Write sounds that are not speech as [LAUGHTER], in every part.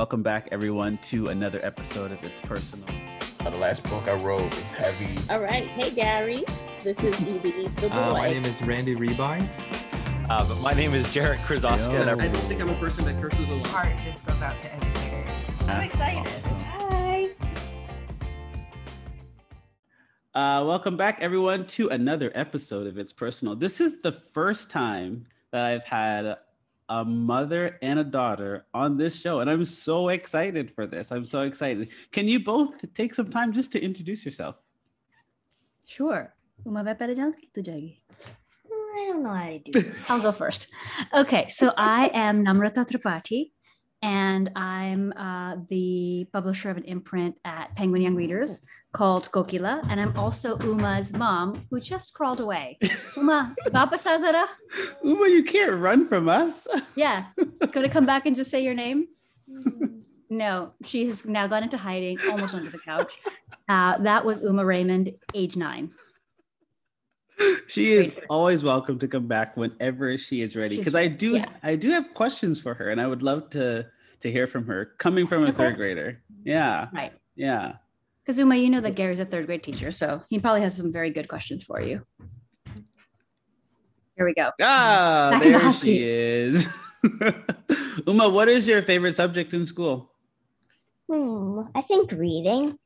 Welcome back, everyone, to another episode of It's Personal. Uh, the last book I wrote was heavy. All right. Hey, Gary. This is Evie the Boy. Uh, my name is Randy Rebuy. Uh, but my name is Jarek Krasoska. Yo. I I- don't think I'm a person that curses a lot. heart just goes out to educators. I'm excited. awesome. Hi. Uh, welcome back, everyone, to another episode of It's Personal. This is the first time that I've had a mother and a daughter on this show, and I'm so excited for this. I'm so excited. Can you both take some time just to introduce yourself? Sure. Uma vai pera jangan gitu jagi. I don't know how to do [LAUGHS] this. I'll go first. Okay, so I am Namrata Tripathi, and I'm uh, the publisher of an imprint at Penguin Young Readers called Kokila, and I'm also Uma's mom, who just crawled away. Uma, [LAUGHS] Baba Sazara? Uma, you can't run from us. [LAUGHS] Yeah, gonna come back and just say your name? [LAUGHS] No, she has now gone into hiding, almost under the couch. Uh, that was Uma Raymond, age nine. She is always welcome to come back whenever she is ready because i do yeah. i do have questions for her and i would love to to hear from her coming from a third grader yeah Right. yeah Because Uma, you know that Gary's a third grade teacher, so he probably has some very good questions for you. Here we go. ah Back there she seat. is [LAUGHS] uma what is your favorite subject in school Hmm, I think reading.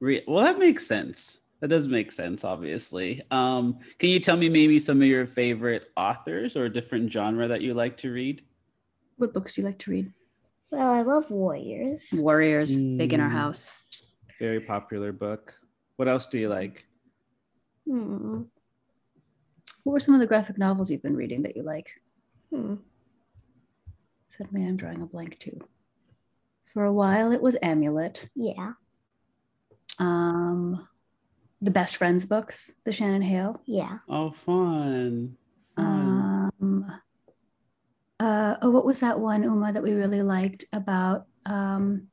Re- well that makes sense that does make sense obviously um can you tell me maybe some of your favorite authors or different genre that you like to read What books do you like to read? Well, I love warriors. Warriors, big in our Mm. house. very popular book what else do you like Hmm. What were some of the graphic novels you've been reading that you like? Hmm. Suddenly I'm drawing a blank too. For a while it was Amulet. Yeah. Um, the Best Friends books, the Shannon Hale. Yeah. Oh, fun. fun. Um, uh, oh, what was that one, Uma, that we really liked about um,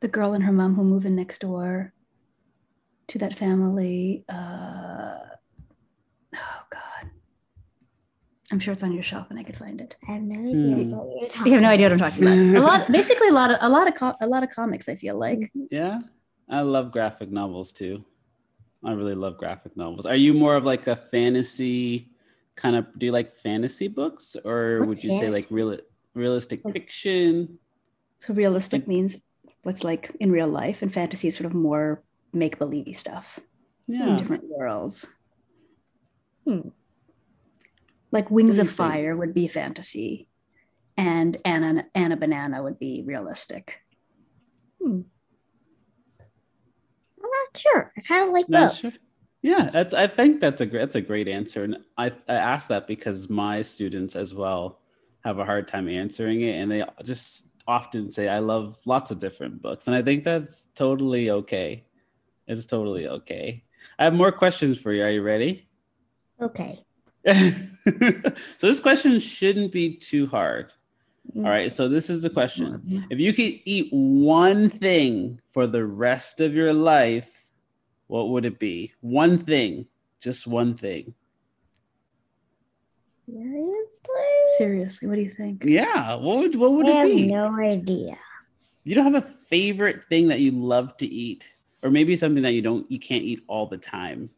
the girl and her mom who move in next door to that family? Uh, oh, God. I'm sure it's on your shelf and I could find it. I have no idea Hmm. what you're talking You have no idea what I'm talking about. [LAUGHS] A lot, basically, a lot of a lot of co- a lot of comics. I feel like yeah, I love graphic novels too. I really love graphic novels. Are you more of like a fantasy kind of? Do you like fantasy books, or What's would you say like real realistic fiction? so. Realistic means what's like in real life, and fantasy is sort of more make believey stuff. in Yeah, different worlds. Hmm. Like Wings of? Fire would be fantasy, and Anna Anna Banana would be realistic. I'm not sure. I kind of like Not both. sure. Yeah, that's. I think that's a great. That's a great answer, and I I asked that because my students as well have a hard time answering it, and they just often say, "I love lots of different books," and I think that's totally okay. It's totally okay. I have more questions for you. Are you ready? Okay. [LAUGHS] so this question shouldn't be too hard. Mm. All right. So this is the question. If you could eat one thing for the rest of your life, what would it be? One thing, just one thing. Seriously? Seriously, what do you think? Yeah. What would what would it be? I it have be? no idea. You don't have a favorite thing that you love to eat, or maybe something that you don't you can't eat all the time.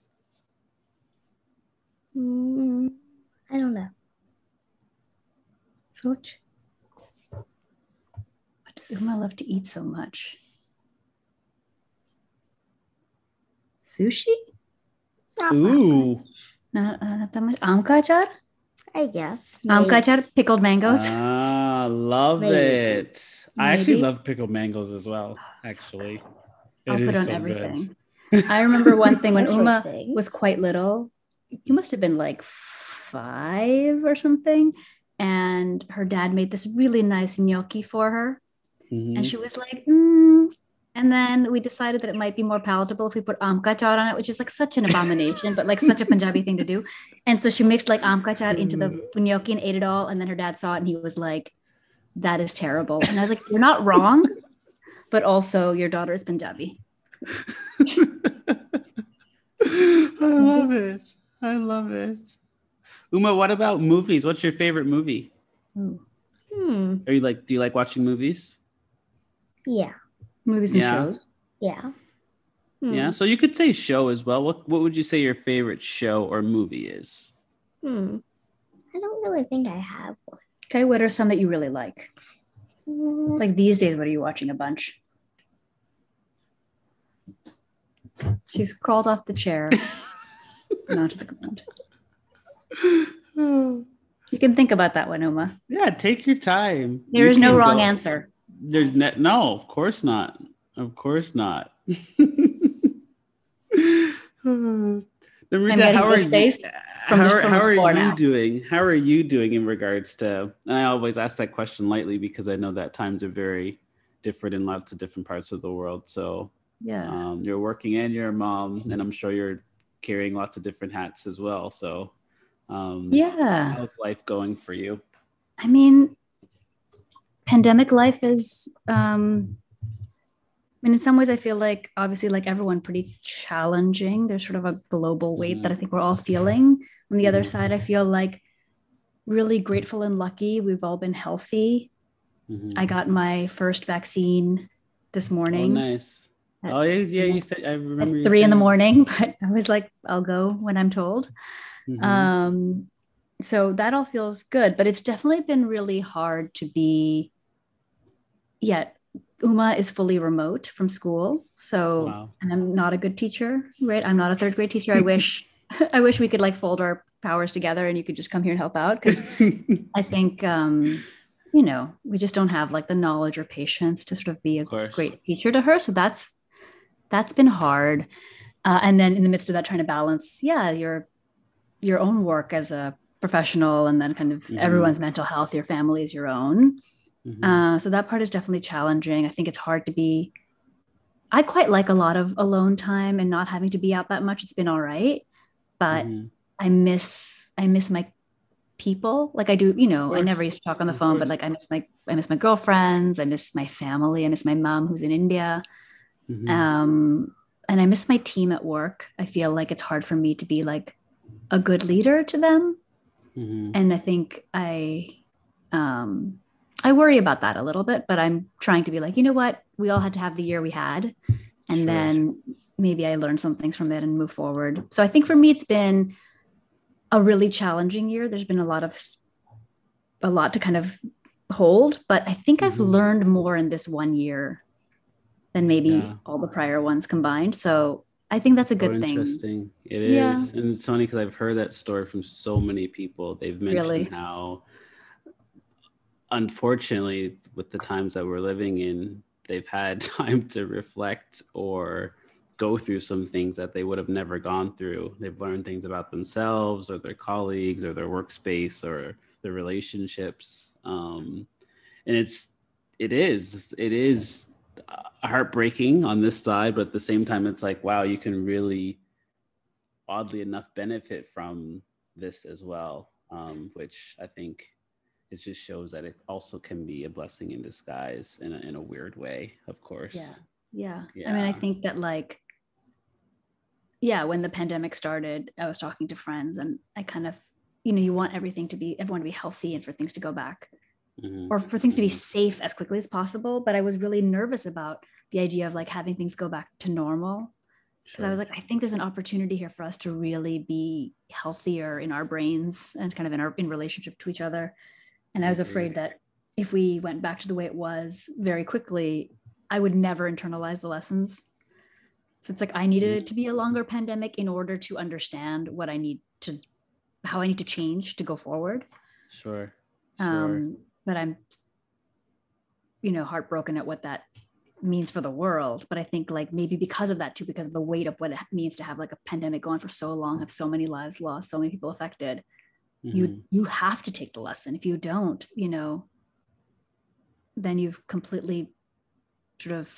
Hmm. I don't know. Soch. What does Uma love to eat so much? Sushi? Not Ooh. Not, uh, not that much. Amka achar? I guess. Amka Maybe. achar, pickled mangoes. Ah, love Maybe. it. I actually love pickled mangoes as well. Actually, I'll It put on so everything. good. [LAUGHS] I remember one thing when Uma was quite little. You must have been like five or something. And her dad made this really nice gnocchi for her. Mhm. And she was like, mm. and then we decided that it might be more palatable if we put amka char on it, which is like such an abomination, but like such a Punjabi thing to do. And so she mixed like amka char into the gnocchi and ate it all. And then her dad saw it and he was like, that is terrible. And I was like, you're not wrong, but also your daughter is Punjabi. [LAUGHS] I love it. I love it. Uma, what about movies? What's your favorite movie? Hmm. Are you like do you like watching movies? Yeah. Movies and Yeah. shows. Yeah. Yeah. So you could say show as well. What What would you say your favorite show or movie is? Hmm. I don't really think I have one. Okay, what are some that you really like? Hmm, Like these days, what are you watching a bunch? She's crawled off the chair and onto the ground. You can think about that one, Uma. Yeah, take your time. There You is no wrong go- answer. There's ne- no, of course not. Of course not. [LAUGHS] Namrata, getting how are you? from How are, from how are you now. doing? How are you doing in regards to? And I always ask that question lightly because I know that times are very different in lots of different parts of the world. So Yeah. um, you're working and you're a mom, and I'm sure you're carrying lots of different hats as well. So um, Yeah. how's life going for you? I mean, pandemic life is, um, I mean, in some ways, I feel like obviously, like everyone, pretty challenging. There's sort of a global weight that I think we're all feeling. On the other Mhm. side, I feel like really grateful and lucky. We've all been healthy. Mhm. I got my first vaccine this Oh, morning nice. at- Oh yeah, yeah. You said I remember three in the morning, [LAUGHS] but I was like, I'll go when I'm told. Mhm. Um, so that all feels good, but it's definitely been really hard to be. Yet, Uma is fully remote from school, so Wow. and I'm not a good teacher, right? I'm not a third grade teacher. I wish, [LAUGHS] I wish we could like fold our powers together and you could just come here and help out because [LAUGHS] I think, um, you know, we just don't have like the knowledge or patience to sort of be a Of great teacher to her. So that's that's been hard. Uh, and then in the midst of that, trying to balance, yeah, your your own work as a professional, and then kind of Mhm. everyone's mental health, your family's your own. Mhm. Uh, so that part is definitely challenging. I think it's hard to be. I quite like a lot of alone time and not having to be out that much. It's been all right, but Mhm. I miss I miss my people. Like I do, you know, I never used to talk on the Of phone, but like I miss my I miss my girlfriends, I miss my family, I miss my mom who's in India. Mhm. Um and I miss my team at work. I feel like it's hard for me to be like a good leader to them. Mhm. And I think I um I worry about that a little bit, but I'm trying to be like, you know what? We all had to have the year we had. And Sure. then maybe I learn some things from it and move forward. So I think for me, it's been a really challenging year. There's been a lot of a lot to kind of hold, but I think I've Mhm. learned more in this one year than maybe Yeah. all the prior ones combined. So I think that's a good thing. Interesting. It is, Yeah. and it's funny because I've heard that story from so many people. They've mentioned Really? how, unfortunately, with the times that we're living in, they've had [LAUGHS] time to reflect or go through some things that they would have never gone through. They've learned things about themselves or their colleagues or their workspace or their relationships. Um, and it's it is it is heartbreaking on this side, but at the same time, it's like wow, you can really, oddly enough, benefit from this as well, um, which I think it just shows that it also can be a blessing in disguise in a, in a weird way, of course. Yeah. Yeah. I mean, I think that like, yeah, when the pandemic started, I was talking to friends and I kind of, you know, you want everything to be, everyone to be healthy and for things to go back Mhm. or for things to be Mhm. safe as quickly as possible. But I was really nervous about the idea of like having things go back to normal. Because I was like, I think there's an opportunity here for us to really be healthier in our brains and kind of in our in relationship to each other. And I was afraid that if we went back to the way it was very quickly, I would never internalize the lessons. So it's like I needed it to be a longer pandemic in order to understand what I need to, how I need to change to go forward. Sure. Sure. Um, but I'm, you know, heartbroken at what that means for the world. But I think like maybe because of that too, because of the weight of what it means to have like a pandemic going for so long, have so many lives lost, so many people affected. Mhm. You you have to take the lesson. If you don't, you know, then you've completely sort of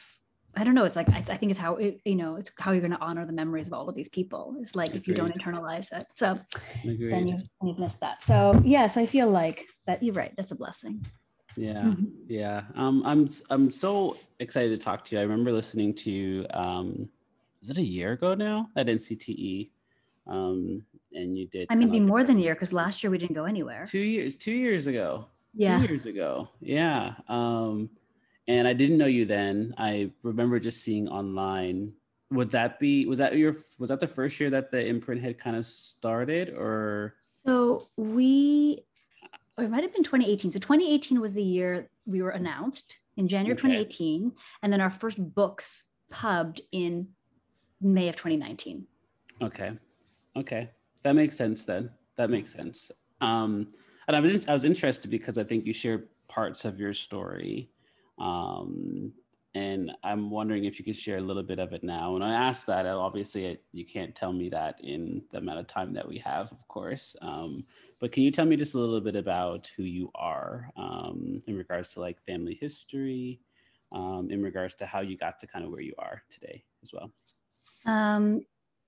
I don't know. It's like it's, I think it's how it, you know it's how you're going to honor the memories of all of these people. It's like if you don't internalize it, so then you've, you've missed that. So yeah, so I feel like that you're right. That's a blessing. Yeah. Mhm. Yeah, um, I'm I'm so excited to talk to you. I remember listening to you. Um, is it a year ago now at NCTE? Um, and you did. I mean, be more than a year because last year we didn't go anywhere. two years. Two years ago. Yeah. Two years ago. Yeah. Um, and I didn't know you then. I remember just seeing online. Would that be was that your was that the first year that the imprint had kind of started or So we, or it might have been 2018. So 2018 was the year we were announced in January Okay. 2018, and then our first books pubbed in May of 2019. Okay. Okay. That makes sense then. That makes sense. Um, and I was I was interested because I think you share parts of your story. Um, and I'm wondering if you could share a little bit of it now. And I asked that, uh, obviously, it, you can't tell me that in the amount of time that we have, of course. Um, but can you tell me just a little bit about who you are um, in regards to like family history, um, in regards to how you got to kind of where you are today as well? Um,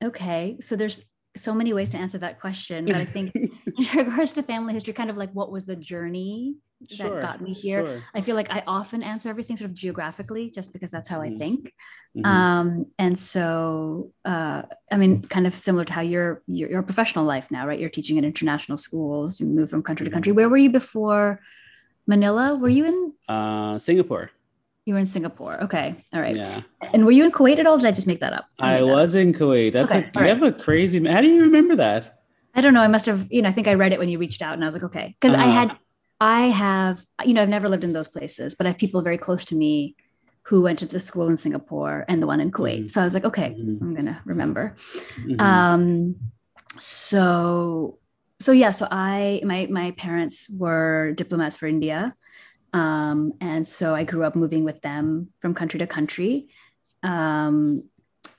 okay, so there's so many ways to answer that question, but I think [LAUGHS] in regards to family history, kind of like what was the journey that Sure, got me here? sure. I feel like I often answer everything sort of geographically, just because that's how I Mhm. think. Mhm. Um, and so, uh, I mean, kind of similar to how your your professional life now, right? You're teaching at international schools. You move from country to country. Where were you before Manila? Were you in? Uh, Singapore. You were in Singapore. Okay, all right. Yeah, And were you in Kuwait at all? Did I just make that up? I made that up. was in Kuwait. That's Okay, a, you right. have a crazy. How do you remember that? I don't know. I must have, you know, I think I read it when you reached out and I was like, okay. Because I Uh-huh. had, I have, you know, I've never lived in those places, but I have people very close to me who went to the school in Singapore and the one in Kuwait. Mhm. So I was like, okay, Mhm. I'm going to remember. Mhm. Um, so, so yeah, so I, my, my parents were diplomats for India. Um, and so I grew up moving with them from country to country. Um,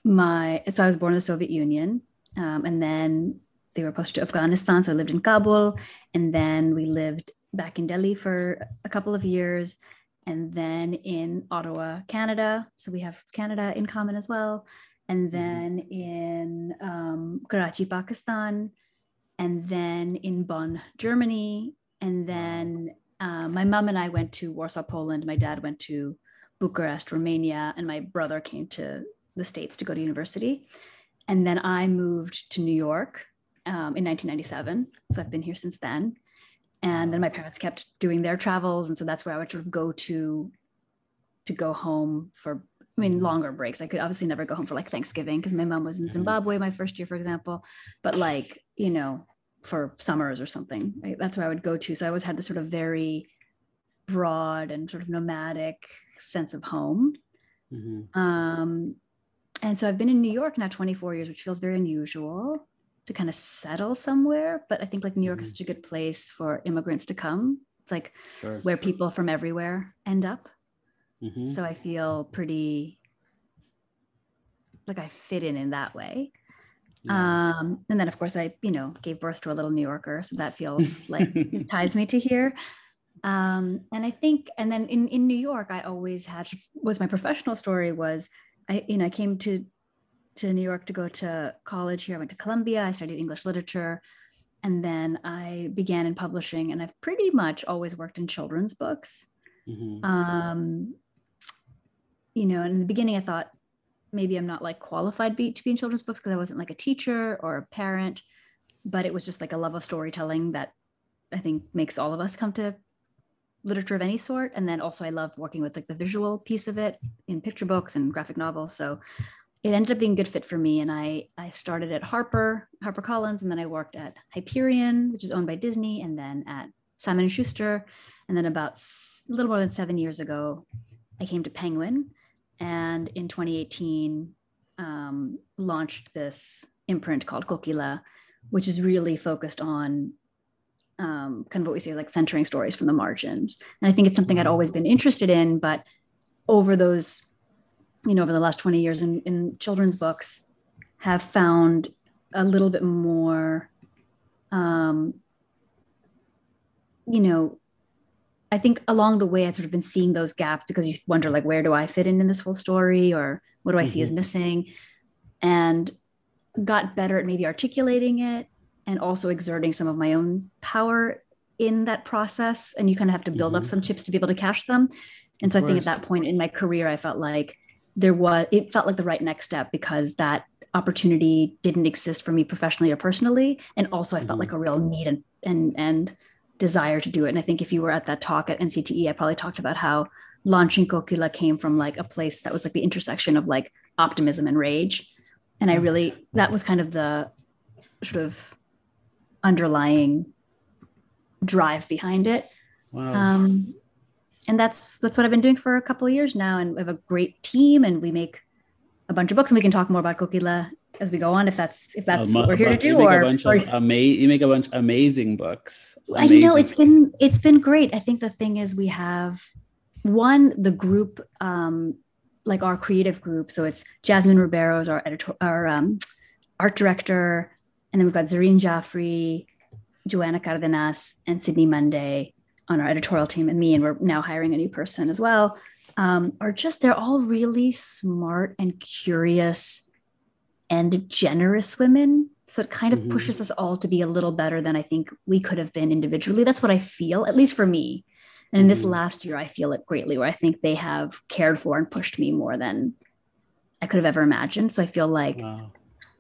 my, so I was born in the Soviet Union. Um, and then they were posted to Afghanistan. So I lived in Kabul. And then we lived back in Delhi for a couple of years. And then in Ottawa, Canada. So we have Canada in common as well. And then in um, Karachi, Pakistan. And then in Bonn, Germany. And then uh, my mom and I went to Warsaw, Poland. My dad went to Bucharest, Romania. And my brother came to the States to go to university. And then I moved to New York um, in 1997. So I've been here since then. And then my parents kept doing their travels. And so that's where I would sort of go to to go home for, I mean, longer breaks. I could obviously never go home for like Thanksgiving because my mom was in Mhm. Zimbabwe my first year, for example. But like, you know, for summers or something, right? that's where I would go to. So I always had this sort of very broad and sort of nomadic sense of home. Mhm. Um, and so I've been in New York now 24 years, which feels very unusual to kind of settle somewhere. But I think like New York is Mhm. such a good place for immigrants to come. It's like Sure. where people from everywhere end up. Mhm. So I feel pretty like I fit in in that way. Yeah. Um, and then of course I, you know, gave birth to a little New Yorker. So that feels [LAUGHS] like ties me to here. Um, and I think, and then in, in New York, I always had was my professional story was I, you know, I came to to New York to go to college here. I went to Columbia. I studied English literature, and then I began in publishing. And I've pretty much always worked in children's books. Mhm. Um, you know, in the beginning, I thought maybe I'm not like qualified be, to be in children's books because I wasn't like a teacher or a parent, but it was just like a love of storytelling that I think makes all of us come to literature of any sort. And then also I love working with like the visual piece of it in picture books and graphic novels. So it ended up being a good fit for me. And I I started at Harper, Harper Collins, and then I worked at Hyperion, which is owned by Disney, and then at Simon and Schuster. And then about a little more than seven years ago, I came to Penguin, and in 2018 um, launched this imprint called Kokila, which is really focused on um, kind of what we say like centering stories from the margins. And I think it's something I'd always been interested in, but over those, you know, over the last 20 years in, in children's books, have found a little bit more, um, you know, I think along the way I'd sort of been seeing those gaps because you wonder like where do I fit in in this whole story or what do I see as missing, and got better at maybe articulating it and also exerting some of my own power in that process. And you kind of have to build up Mhm. some chips to be able to cash them. And so I think at that point in my career, I felt like there was it felt like the right next step because that opportunity didn't exist for me professionally or personally. And also I felt Mhm. like a real need and and and desire to do it. And I think if you were at that talk at NCTE, I probably talked about how launching Kokila came from like a place that was like the intersection of like optimism and rage. And I really, that was kind of the sort of underlying drive behind it. Wow. Um, and that's that's what I've been doing for a couple of years now. And we have a great team, and we make a bunch of books, and we can talk more about Kokila as we go on if that's if that's mu- what we're here to bunch- do. Or, or ama- you make a bunch of amazing books. I know it's been it's been great. I think the thing is we have one the group um like our creative group. So it's Jasmin Rubero is our editor our um, art director, and then we've got Zareen Jaffery, Joanna Cardenas, and Sydnee Monday on our editorial team, and me, and we're now hiring a new person as well. Um, are just they're all really smart and curious and generous women. So it kind of Mhm. pushes us all to be a little better than I think we could have been individually. That's what I feel, at least for me. And in this Mhm. last year, I feel it greatly, where I think they have cared for and pushed me more than I could have ever imagined. So I feel like, Wow.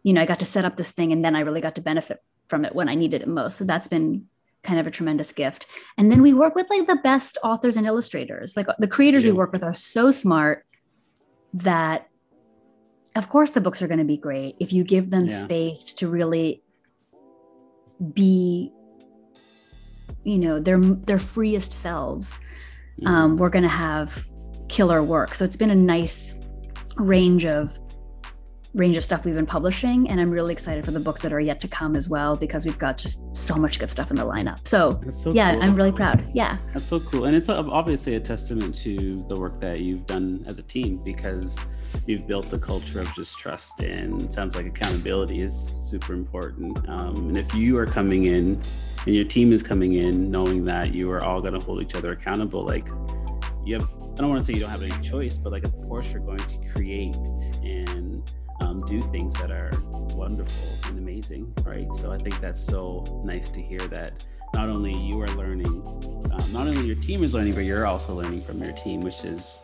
you know, I got to set up this thing and then I really got to benefit from it when I needed it most. So that's been kind of a tremendous gift. And then we work with like the best authors and illustrators. Like the creators we work with are so smart that of course the books are going to be great if you give them Yeah. space to really be you know their their freest selves Mm-hmm. um, we're going to have killer work so it's been a nice range of range of stuff we've been publishing and i'm really excited for the books that are yet to come as well because we've got just so much good stuff in the lineup so so yeah cool. i'm really proud yeah That's so cool. And it's obviously a testament to the work that you've done as a team because you've built a culture of just trust and it sounds like accountability is super important. Um, and if you are coming in and your team is coming in knowing that you are all going to hold each other accountable, like you have, I don't want to say you don't have any choice, but like, of course, you're going to create and um, do things that are wonderful and amazing, right? So I think that's so nice to hear that not only you are learning, um, not only your team is learning, but you're also learning from your team, which is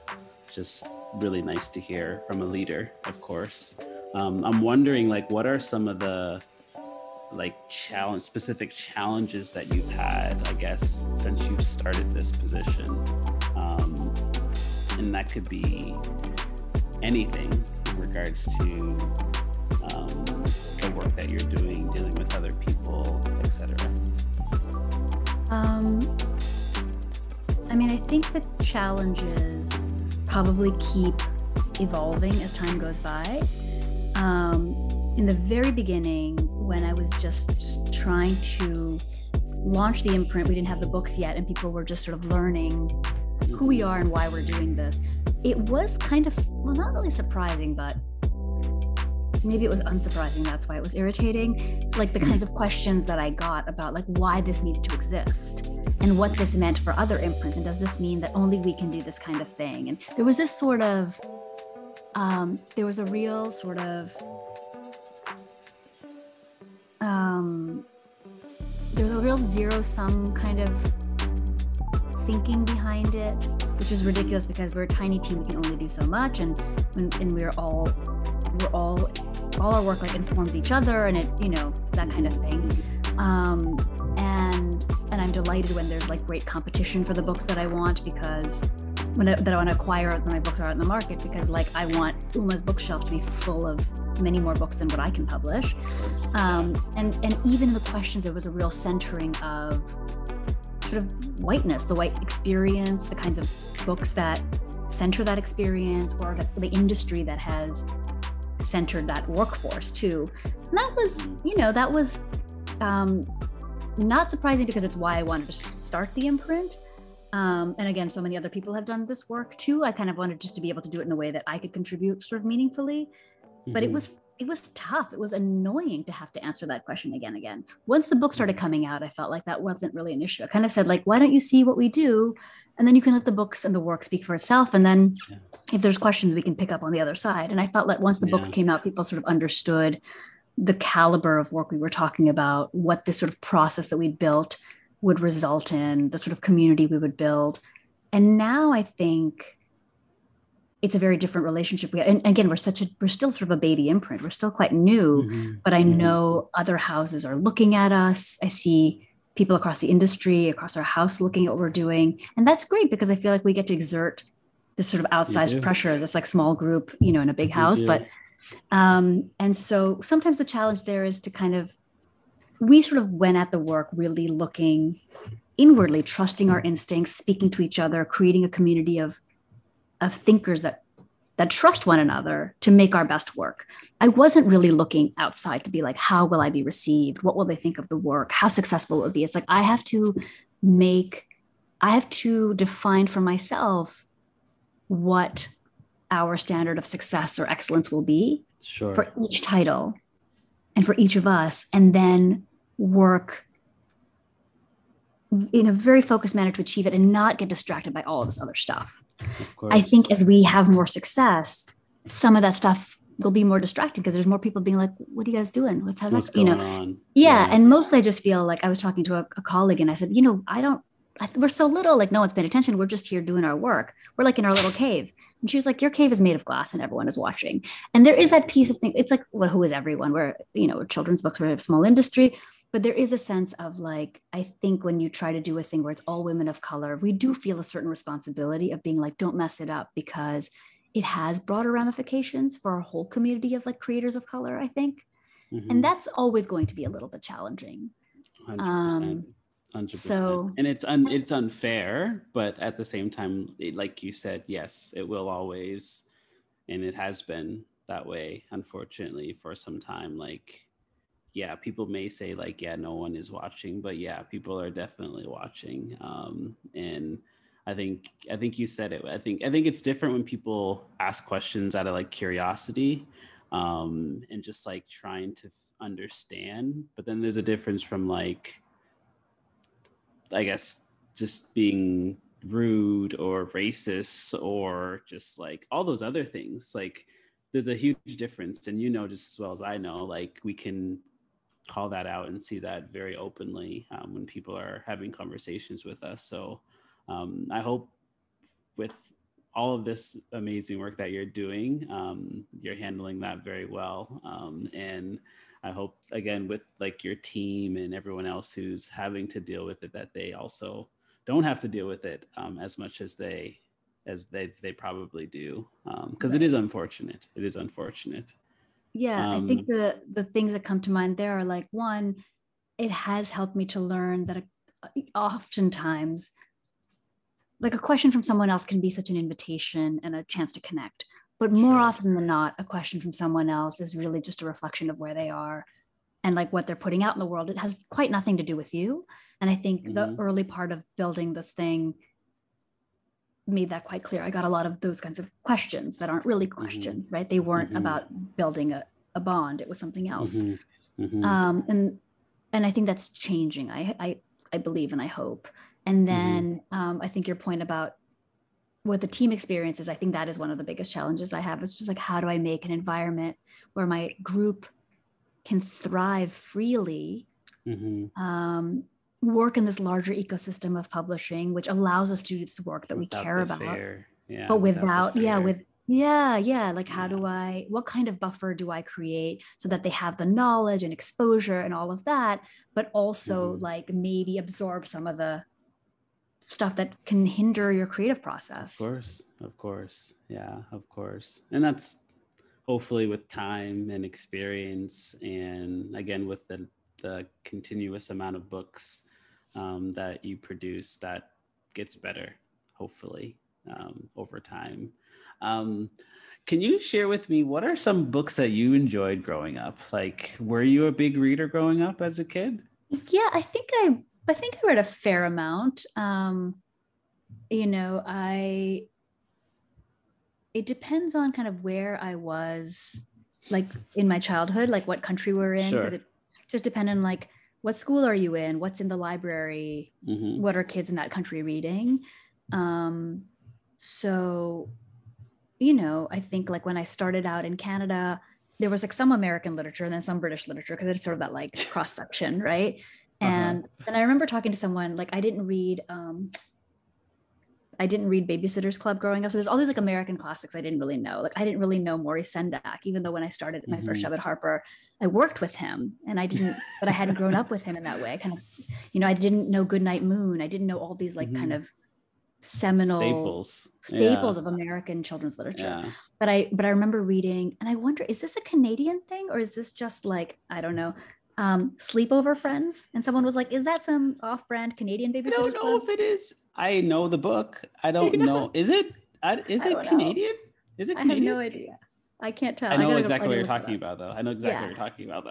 just really nice to hear from a leader, of course. Um, I'm wondering, like, what are some of the like challenge specific challenges that you've had, I guess, since you've started this position? Um, and that could be anything in regards to um, the work that you're doing, dealing with other people, etc. Um, I mean, I think the challenges probably keep evolving as time goes by. Um, in the very beginning, when I was just trying to launch the imprint, we didn't have the books yet, and people were just sort of learning who we are and why we're doing this. It was kind of, not really surprising, but maybe it was unsurprising. That's why it was irritating. Like the kinds of questions that I got about like why this needed to exist and what this meant for other imprints. And does this mean that only we can do this kind of thing? And there was this sort of, um, there was a real sort of, um, there was a real zero sum kind of thinking behind it, which is ridiculous because we're a tiny team. We can only do so much, and and, we're all we're all all our work like informs each other, and it you know that kind of thing. Um, and and I'm delighted when there's like great competition for the books that I want because when I, that I want to acquire when my books are out in the market because like I want Uma's bookshelf to be full of many more books than what I can publish. Um, and and even the questions, there was a real centering of sort of whiteness, the white experience, the kinds of books that center that experience, or the, the industry that has centered that workforce too. And that was, you know, that was um, not surprising because it's why I wanted to start the imprint. Um, and again, so many other people have done this work too. I kind of wanted just to be able to do it in a way that I could contribute sort of meaningfully. But it Mhm. was it was tough. It was annoying to have to answer that question again and again. Once the book started mm-hmm. coming out, I felt like that wasn't really an issue. I kind of said like, why don't you see what we do, and then you can let the books and the work speak for itself. And then Yeah. if there's questions, we can pick up on the other side. And I felt like once the books came out, people sort of understood the caliber of work we were talking about, what this sort of process that we'd built would result in, the sort of community we would build. And now I think it's a very different relationship. We and again, we're such a we're still sort of a baby imprint. We're still quite new, Mhm. but I Mhm. know other houses are looking at us. I see people across the industry, across our house looking at what we're doing. And that's great because I feel like we get to exert this sort of outsized pressure as this like small group, you know, in a big house. But um, and so sometimes the challenge there is to kind of we sort of went at the work really looking inwardly, trusting our instincts, speaking to each other, creating a community of of thinkers that that trust one another to make our best work. I wasn't really looking outside to be like, how will I be received? What will they think of the work? How successful it will be? It's like I have to make, I have to define for myself what our standard of success or excellence will be Sure. for each title and for each of us, and then work in a very focused manner to achieve it and not get distracted by all of this other stuff. I think as we have more success, some of that stuff will be more distracting because there's more people being like, "What are you guys doing? What's, what's that?" You know, on. yeah. And mostly, I just feel like I was talking to a, a colleague, and I said, "You know, I don't. I, we're so little. Like no one's paying attention. We're just here doing our work. We're like in our little cave." And she was like, "Your cave is made of glass, and everyone is watching." And there is that piece of thing. It's like, well, who is everyone? We're you know, children's books. We're a small industry. But there is a sense of like, I think when you try to do a thing where it's all women of color, we do feel a certain responsibility of being like, don't mess it up because it has broader ramifications for our whole community of like creators of color, I think. Mhm. And that's always going to be a little bit challenging. 100%. Um, 100%. so- and it's un, it's unfair, but at the same time, like you said, yes, it will always, and it has been that way, unfortunately, for some time. Like, yeah, people may say like, yeah, no one is watching, but yeah, people are definitely watching. Um, and I think I think you said it. I think I think it's different when people ask questions out of like curiosity um, and just like trying to f- understand. But then there's a difference from like I guess just being rude or racist or just like all those other things. Like there's a huge difference, and you know just as well as I know. Like we can call that out and see that very openly um, when people are having conversations with us. So um, I hope with all of this amazing work that you're doing, um, you're handling that very well. Um, and I hope again with like your team and everyone else who's having to deal with it that they also don't have to deal with it um, as much as they as they they probably do because it is unfortunate. It is unfortunate. Yeah, I think Um, the the things that come to mind there are like one, it has helped me to learn that uh, oftentimes like a question from someone else can be such an invitation and a chance to connect. But more Sure. often than not, a question from someone else is really just a reflection of where they are and like what they're putting out in the world. It has quite nothing to do with you. And I think the Mhm. early part of building this thing made that quite clear. I got a lot of those kinds of questions that aren't really questions, right? They weren't Mhm. about building a, a bond. It was something else. Mhm, mhm. Um, and and I think that's changing. I I I believe and I hope. And then um, I think your point about what the team experience is, I think that is one of the biggest challenges I have. Is just like how do I make an environment where my group can thrive freely, um, work in this larger ecosystem of publishing, which allows us to do this work that we care about fear. Yeah, but the without yeah with yeah yeah like how do i what kind of buffer do i create so that they have the knowledge and exposure and all of that but also Mhm. like maybe absorb some of the stuff that can hinder your creative process Of course, of course. Yeah, of course. And that's hopefully with time and experience and again with the the continuous amount of books um, that you produce that gets better, hopefully, um, over time. Um, can you share with me what are some books that you enjoyed growing up? Like, were you a big reader growing up as a kid? yeah i think i i think i read a fair amount um you know i it depends on kind of where i was like in my childhood like what country we're in because Sure. it just depended on like what school are you in what's in the library Mhm. what are kids in that country reading um so you know i think like when i started out in canada there was like some american literature and then some british literature because it's sort of that like cross section right [LAUGHS] Uh-huh. and and i remember talking to someone like i didn't read um i didn't read babysitters club growing up so there's all these like american classics i didn't really know like i didn't really know maurice sendak even though when i started my first Mhm. job at harper i worked with him and i didn't but i hadn't grown up with him in that way i kind of you know i didn't know goodnight moon i didn't know all these like kind Mhm. of seminal Staples. staples of American children's literature. Yeah. But I but I remember reading, and I wonder, is this a Canadian thing or is this just like I don't know, um, sleepover friends? And someone was like, "Is that some off-brand Canadian babysitter?" I don't know club?" if it is. I know the book. I don't [LAUGHS] know? Is it? I, is it don't know. Canadian? Is it I have no idea. I can't tell. I know go- exactly what you're talking about, though. I know exactly Yeah. what you're talking about,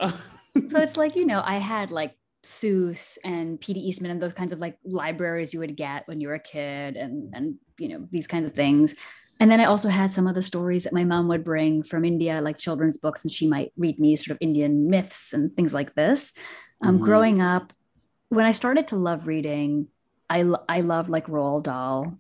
though. So it's like you know, [LAUGHS] I had like Seuss and P.D. Eastman and those kinds of like libraries you would get when you were a kid, and and you know these kinds of things. And then I also had some of the stories that my mom would bring from India, like children's books, and she might read me sort of Indian myths and things like this. Um, Mhm. Growing up, when I started to love reading, I I loved like Roald Dahl.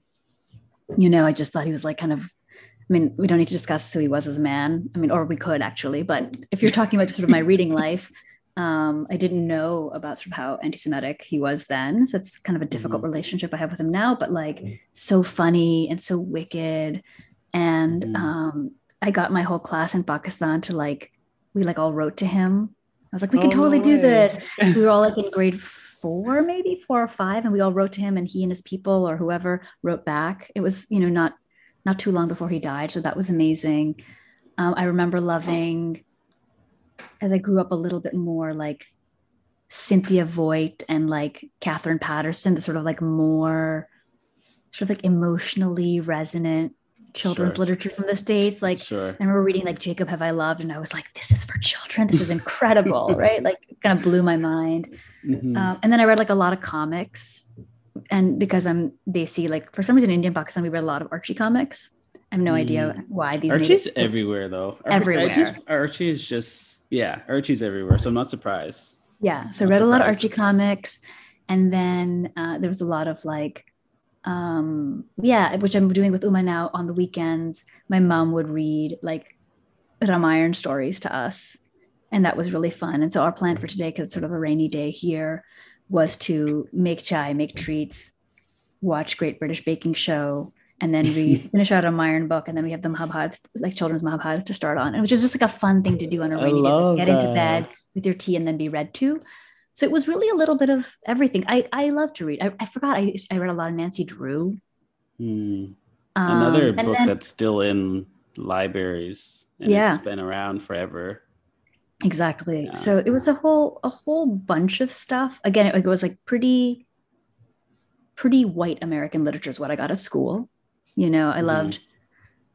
You know, I just thought he was like kind of. I mean, we don't need to discuss who he was as a man. I mean, or we could actually, but if you're talking about sort of my reading [LAUGHS] life, um, I didn't know about sort of how anti-Semitic he was then. So it's kind of a difficult relationship I have with him now, but like so funny and so wicked. And Mhm. um, I got my whole class in Pakistan to like, we like all wrote to him. I was like, we can Oh, no totally do this. So we were all like in [LAUGHS] grade four, maybe four or five, and we all wrote to him, and he and his people or whoever wrote back. It was, you know, not not too long before he died, so that was amazing. Um, I remember loving, as I grew up a little bit more, like Cynthia Voigt and like Katherine Paterson, the sort of like more, sort of like emotionally resonant children's Sure. literature from the states, like. sure. I remember reading like Jacob Have I Loved, and I was like, this is for children. This is incredible, [LAUGHS] right? Like, kind of blew my mind. Mhm. Um, and then I read like a lot of comics. And because I'm they see like for some reason in Indian Pakistan, we read a lot of Archie comics. I have no idea why these Archie's everywhere, though. Everywhere. Archie's, Archie is just, yeah, Archie's everywhere. So I'm not surprised. Yeah. So Not read a lot of. Archie comics. And then uh, there was a lot of like, um, yeah, which I'm doing with Uma now on the weekends. My mom would read like Ramayan stories to us. And that was really fun. And so our plan for today, because it's sort of a rainy day here, was to make chai, make treats, watch Great British Baking Show, and then we [LAUGHS] finish out a Ramayan book. And then we have the Mahabharata, like children's Mahabharata to start on. Which is just like a fun thing to do on a rainy day. is, love like, get into bed with your tea and then be read to. So it was really a little bit of everything. I, I love to read. I, I forgot I, I read a lot of Nancy Drew. Hmm. Um, Another book then- that's still in libraries and Yeah. it's been around forever. exactly. Yeah. So it was a whole a whole bunch of stuff. Again, it, it was like pretty pretty white American literature is what I got at school. You know, I Mhm. loved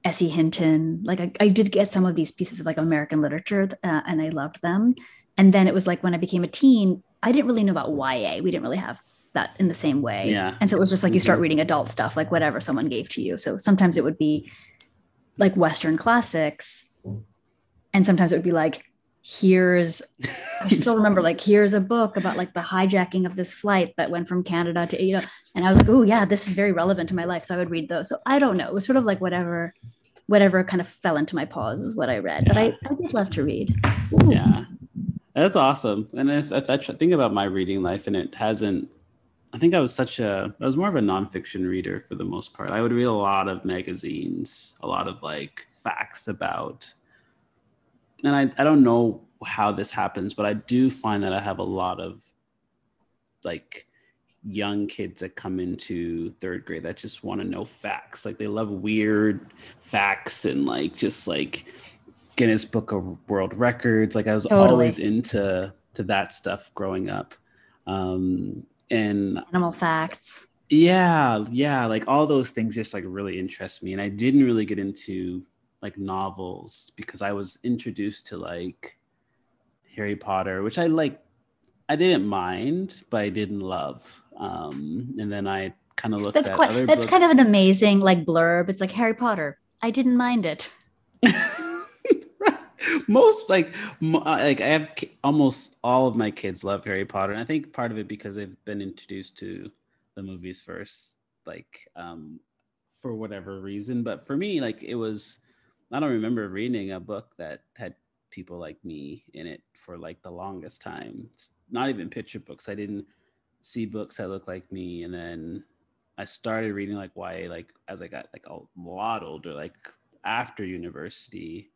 S.E. Hinton. Like I, I did get some of these pieces of like American literature uh, and I loved them. And then it was like when I became a teen, I didn't really know about YA. We didn't really have that in the same way. Yeah. And so it was just like you start reading adult stuff, like whatever someone gave to you. So sometimes it would be like Western classics. And sometimes it would be like, here's, I [LAUGHS] still remember like, here's a book about like the hijacking of this flight that went from Canada to, you know, and I was like, oh yeah, this is very relevant to my life. So I would read those. So I don't know. It was sort of like whatever, whatever kind of fell into my paws is what I read. But I, I did love to read. Ooh. Yeah. That's awesome. And if, if I think about my reading life and it hasn't, I think I was such a, I was more of a nonfiction reader for the most part. I would read a lot of magazines, a lot of like facts about, and I, I don't know how this happens, but I do find that I have a lot of like young kids that come into third grade that just want to know facts. Like they love weird facts and like just like Guinness Book of World Records. Like I was Totally. always into to that stuff growing up. Um and Animal facts. yeah, yeah, like all those things just like really interest me. And I didn't really get into like novels because I was introduced to like Harry Potter, which I like I didn't mind, but I didn't love. Um and then I kind of looked That's at quite, other that's books. kind of an amazing like blurb. It's like Harry Potter. I didn't mind it. [LAUGHS] [LAUGHS] most like uh, like i have almost all of my kids love harry potter and i think part of it because they've been introduced to the movies first like um for whatever reason but for me like it was i don't remember reading a book that had people like me in it for like the longest time. It's not even picture books. I didn't see books that looked like me and then i started reading like YA like as i got like a lot older like after university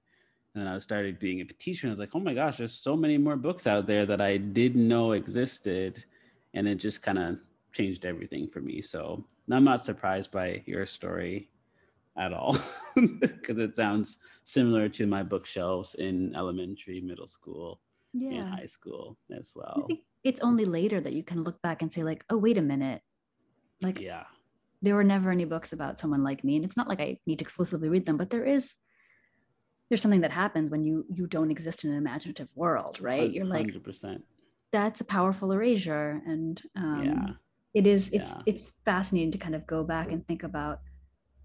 and then I started being a teacher, and I was like, oh my gosh, there's so many more books out there that I didn't know existed. And it just kind of changed everything for me. So I'm not surprised by your story at all [LAUGHS] because it sounds similar to my bookshelves in elementary, middle school, and high school as well. it's only later that you can look back and say, like, oh, wait a minute. Like Yeah. there were never any books about someone like me. And it's not like I need to exclusively read them, but there is there's something that happens when you you don't exist in an imaginative world, right? You're like, 100%. that's a powerful erasure. And um yeah. it is it's Yeah. it's fascinating to kind of go back and think about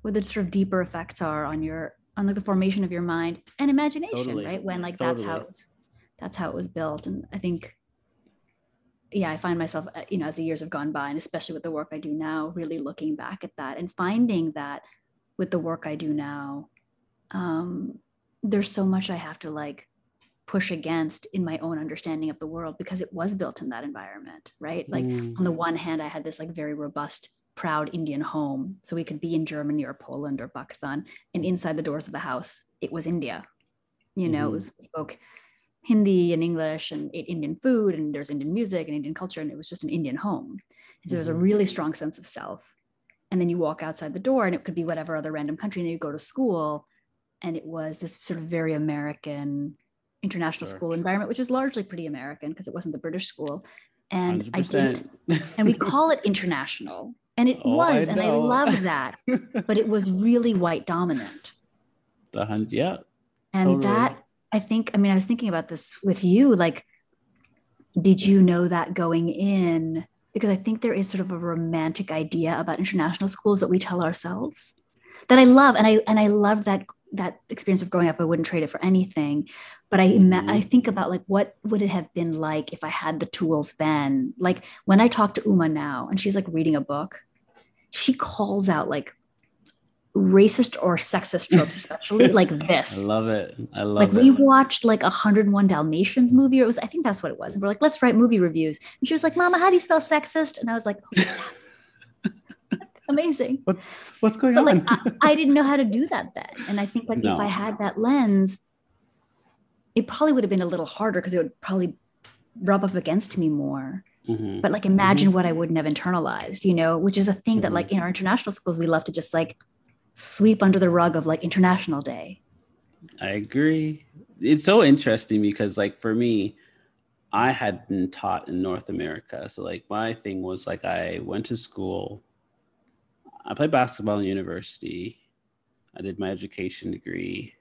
what the sort of deeper effects are on your on like the formation of your mind and imagination Totally. right when like that's how Totally. that's how it was built and i think yeah i find myself uh, you know as the years have gone by and especially with the work i do now really looking back at that and finding that with the work i do now um there's so much i have to like push against in my own understanding of the world because it was built in that environment right like Mm, on the one hand, I had this like very robust, proud Indian home. So we could be in Germany or Poland or Pakistan, and inside the doors of the house, it was India. You know, Mhm. it was spoke Hindi and English and ate Indian food, and there's Indian music and Indian culture, and it was just an Indian home. And so there was a Mhm. really strong sense of self. And then you walk outside the door, and it could be whatever other random country, and then you go to school, and it was this sort of very American international Sure. school environment, which is largely pretty American because it wasn't the British school. And I 100%. didn't and we call it international and it Oh, I was and i loved that but it was really white dominant the hundred, yeah. and Totally. that i think i mean i was thinking about this with you like did you know that going in because i think there is sort of a romantic idea about international schools that we tell ourselves that i love and i and i love that that experience of growing up i wouldn't trade it for anything but i Mhm. i think about like what would it have been like if i had the tools then like when i talk to uma now and she's like reading a book she calls out like racist or sexist [LAUGHS] tropes especially like this I love it. I love like it. Like we watched like a 101 dalmatians movie or it was i think that's what it was and we're like let's write movie reviews and she was like mama how do you spell sexist and i was like "Oh, amazing What's going but like on? I, I didn't know how to do that then and i think like No. if i had that lens it probably would have been a little harder because it would probably rub up against me more Mhm. but like imagine what i wouldn't have internalized you know which is a thing that Mhm. like in our international schools we love to just like sweep under the rug of like international day I agree. It's so interesting because, like, for me, I had been taught in North America. So, like, my thing was like, I went to school, I played basketball in university, I did my education degree,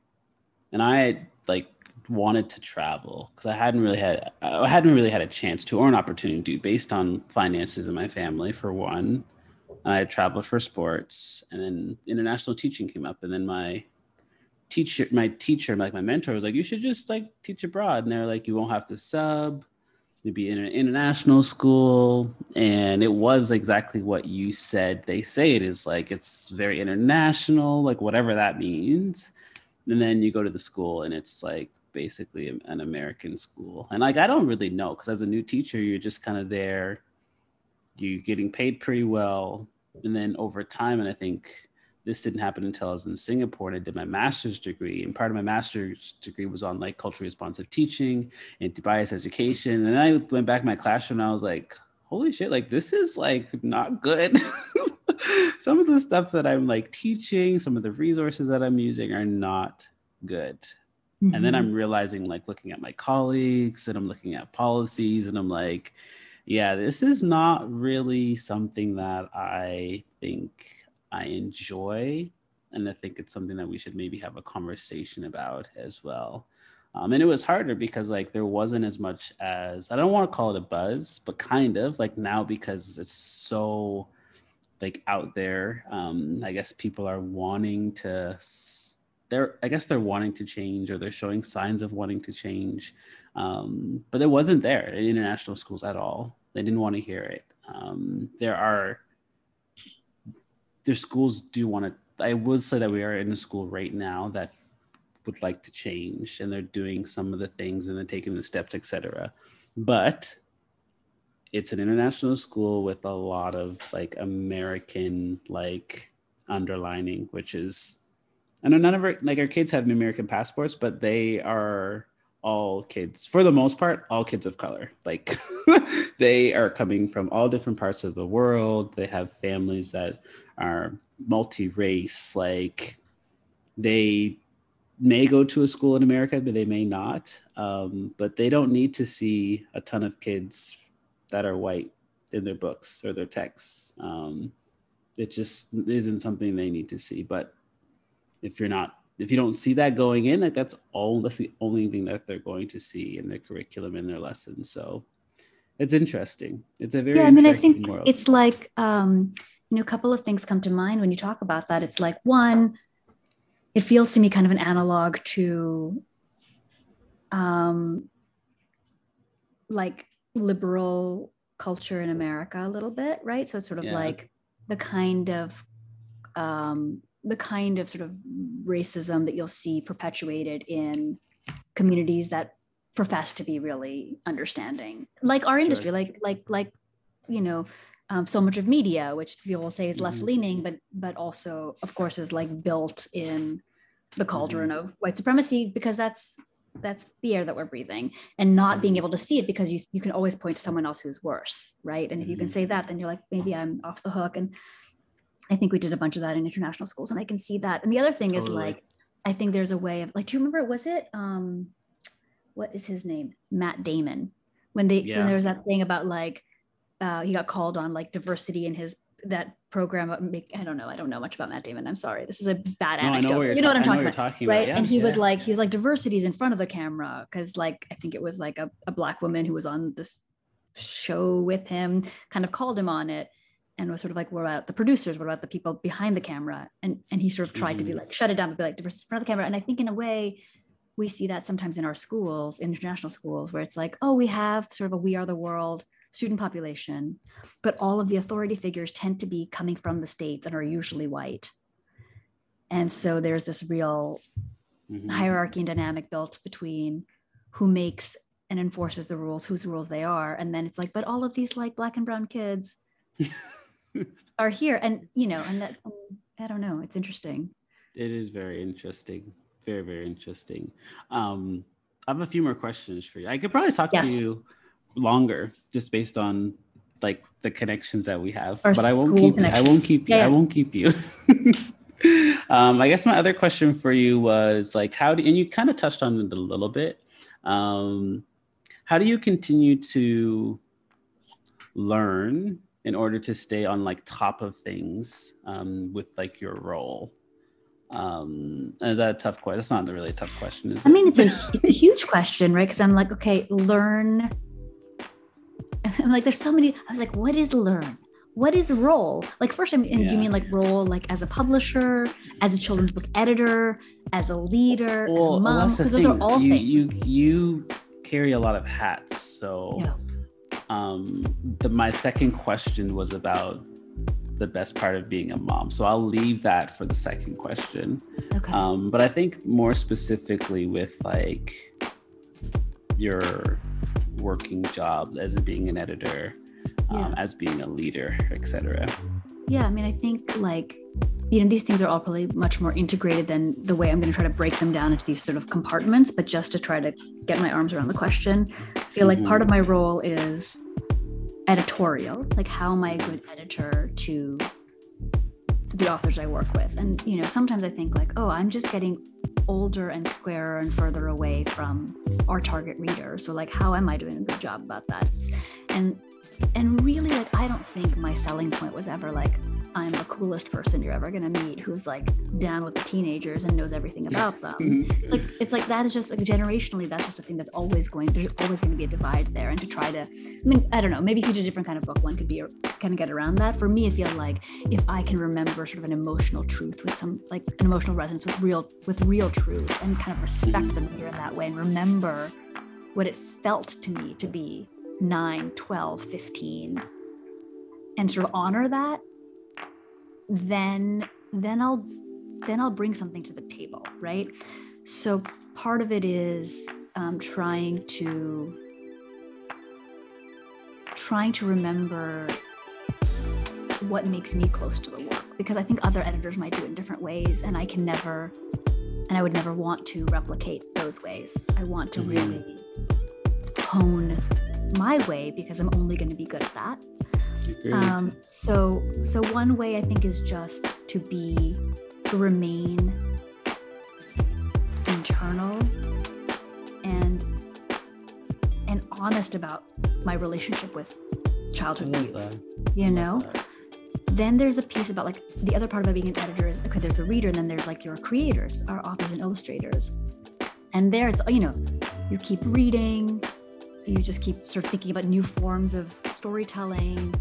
and I like, wanted to travel because I hadn't really had I hadn't really had a chance to or an opportunity to based on finances in my family for one. And I traveled for sports and then international teaching came up and then my teacher my teacher like my mentor was like you should just like teach abroad. And they're like you won't have to sub you'd be in an international school and it was exactly what you said they say it is like it's very international like whatever that means. And then you go to the school and it's like basically an american school. And like i don't really know because as a new teacher you're just kind of there you're getting paid pretty well. And then over time and i think this didn't happen until I was in Singapore and I did my master's degree. And part of my master's degree was on like culturally responsive teaching and bias education. And I went back in my classroom and I was like, holy shit, like this is like not good. [LAUGHS] some of the stuff that I'm like teaching, some of the resources that I'm using are not good. And then I'm mm-hmm. realizing, like, looking at my colleagues and I'm looking at policies, and I'm like, yeah, this is not really something that I think I enjoy. And I think it's something that we should maybe have a conversation about as well. Um, and it was harder because, like, there wasn't as much as I don't want to call it a buzz, but kind of like now because it's so like out there. Um, I guess people are wanting to they're I guess they're wanting to change or they're showing signs of wanting to change. Um, but it wasn't there in international schools at all. They didn't want to hear it. Um, there are their schools do want to I would say that we are in a school right now that would like to change and they're doing some of the things and they're taking the steps, etc. But it's an international school with a lot of like American like underlining, which is I know none of our like our kids have American passports, but they are all kids for the most part all kids of color like [LAUGHS] they are coming from all different parts of the world they have families that are multi-race like they may go to a school in america but they may not um, but they don't need to see a ton of kids that are white in their books or their texts um, it just isn't something they need to see but if you're not if you don't see that going in, like that's all that's the only thing that they're going to see in their curriculum and their lessons. So it's interesting. It's a very yeah, I mean, I think world. it's like um, you know, a couple of things come to mind when you talk about that. It's like one, it feels to me kind of an analog to um like liberal culture in America a little bit, right? So it's sort of Yeah. like the kind of um the kind of sort of racism that you'll see perpetuated in communities that profess to be really understanding like our industry like like like you know um, so much of media which people will say is left leaning but but also of course is like built in the cauldron of white supremacy because that's that's the air that we're breathing. And not being able to see it because you you can always point to someone else who's worse right? And if you can say that then you're like maybe i'm off the hook. And i think we did a bunch of that in international schools and i can see that. And the other thing is like i think there's a way of like do you remember was it um what is his name? Matt damon. When they Yeah. when there was that thing about like uh he got called on like diversity in his that program uh, i don't know i don't know much about matt damon i'm sorry this is a bad no, anecdote you know what i'm talking about talking right about. Yeah, and he was yeah. like he was like diversity's in front of the camera because like i think it was like a, a black woman who was on this show with him kind of called him on it and was sort of like what about the producers what about the people behind the camera and and he sort of tried to be Mhm. like shut it down but be like diversity in front of the camera and i think in a way we see that sometimes in our schools international schools where it's like oh we have sort of a we are the world student population but all of the authority figures tend to be coming from the states and are usually white and so there's this real Mhm. hierarchy and dynamic built between who makes and enforces the rules, whose rules they are. And then it's like, but all of these like black and brown kids [LAUGHS] are here. And, you know, and that, I don't know, it's interesting. It is very interesting. Very, very interesting. Um, I have a few more questions for you. I could probably talk Yes. to you longer just based on like the connections that we have. Our but I won't keep you. I won't keep you. Yeah, I won't keep you. [LAUGHS] um, I guess my other question for you was like how do and you kind of touched on it a little bit. Um, how do you continue to learn in order to stay on like top of things um, with like your role? Um, is that a tough question? That's not a really tough question, is I it? mean, it's a, [LAUGHS] it's a huge question, right? Because I'm like, okay, learn. [LAUGHS] I'm like, there's so many. I was like, what is learn? What is role? Like, first, I mean, do you mean like role, like as a publisher, as a children's book editor, as a leader, as a mom? Because those are all you, things. You you carry a lot of hats, so Yeah. um, the, my second question was about the best part of being a mom. So I'll leave that for the second question. okay. Um, but I think more specifically with like your working job as being an editor, um, Yeah. as being a leader, etc. Yeah, I mean, I think like, you know, these things are all probably much more integrated than the way I'm going to try to break them down into these sort of compartments. But just to try to get my arms around the question, I feel like part of my role is editorial. Like, how am I a good editor to the authors I work with? And, you know, sometimes I think like, oh, I'm just getting older and squarer and further away from our target reader. So, like, how am I doing a good job about that? And and really like i don't think my selling point was ever like i'm the coolest person you're ever going to meet who's like down with the teenagers and knows everything about them. Mm-hmm. It's like it's like that is just like generationally that's just a thing that's always going there's always going to be a divide there. And to try to i mean i don't know maybe if you did a different kind of book one could be kind of get around that. For me i feel like if i can remember sort of an emotional truth with some like an emotional resonance with real with real truth and kind of respect the reader in that way and remember what it felt to me to be 9 12 15 and sort of honor that then then i'll then i'll bring something to the table right so part of it is um, trying to trying to remember what makes me close to the work because i think other editors might do it in different ways and i can never and I would never want to replicate those ways. I want to Mhm. really hone my way because I'm only going to be good at that. Um, so, so one way I think is just to be, to remain internal and and honest about my relationship with childhood youth. that. You know, that. then there's a piece about like the other part about being an editor is okay. There's the reader, and then there's like your creators, our authors and illustrators, and there it's you know, you keep reading, you just keep sort of thinking about new forms of storytelling.